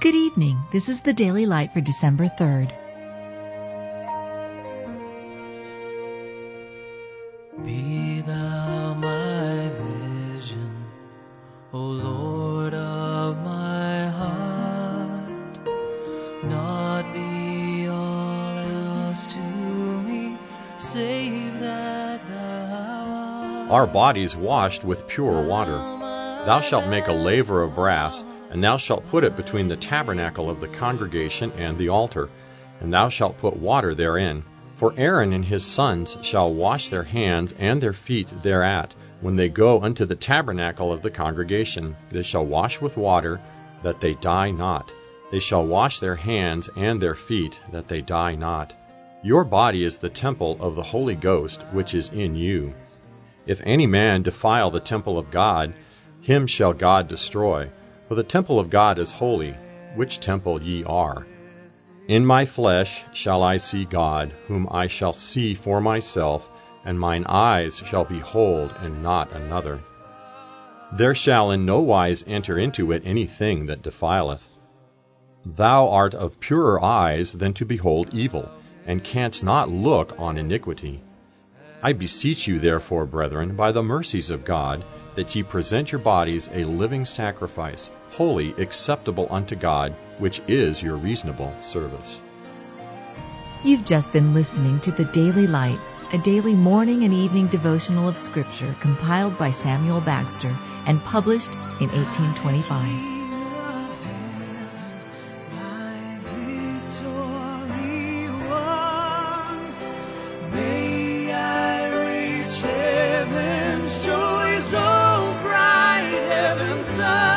Good evening. This is the Daily Light for December 3rd. Be thou my vision, O Lord of my heart. Not be all else to me, save that thou art. Our bodies washed with pure water. Thou shalt make a laver of brass, and thou shalt put it between the tabernacle of the congregation and the altar, and thou shalt put water therein. For Aaron and his sons shall wash their hands and their feet thereat, when they go unto the tabernacle of the congregation. They shall wash with water, that they die not. They shall wash their hands and their feet, that they die not. Your body is the temple of the Holy Ghost, which is in you. If any man defile the temple of God, him shall God destroy. For the temple of God is holy, which temple ye are. In my flesh shall I see God, whom I shall see for myself, and mine eyes shall behold, and not another. There shall in no wise enter into it any thing that defileth. Thou art of purer eyes than to behold evil, and canst not look on iniquity. I beseech you, therefore, brethren, by the mercies of God, that ye present your bodies a living sacrifice, holy, acceptable unto God, which is your reasonable service. You've just been listening to the Daily Light, a daily morning and evening devotional of Scripture compiled by Samuel Bagster and published in 1825. My victory won. May I reach heaven's joy so bright, heaven's sun.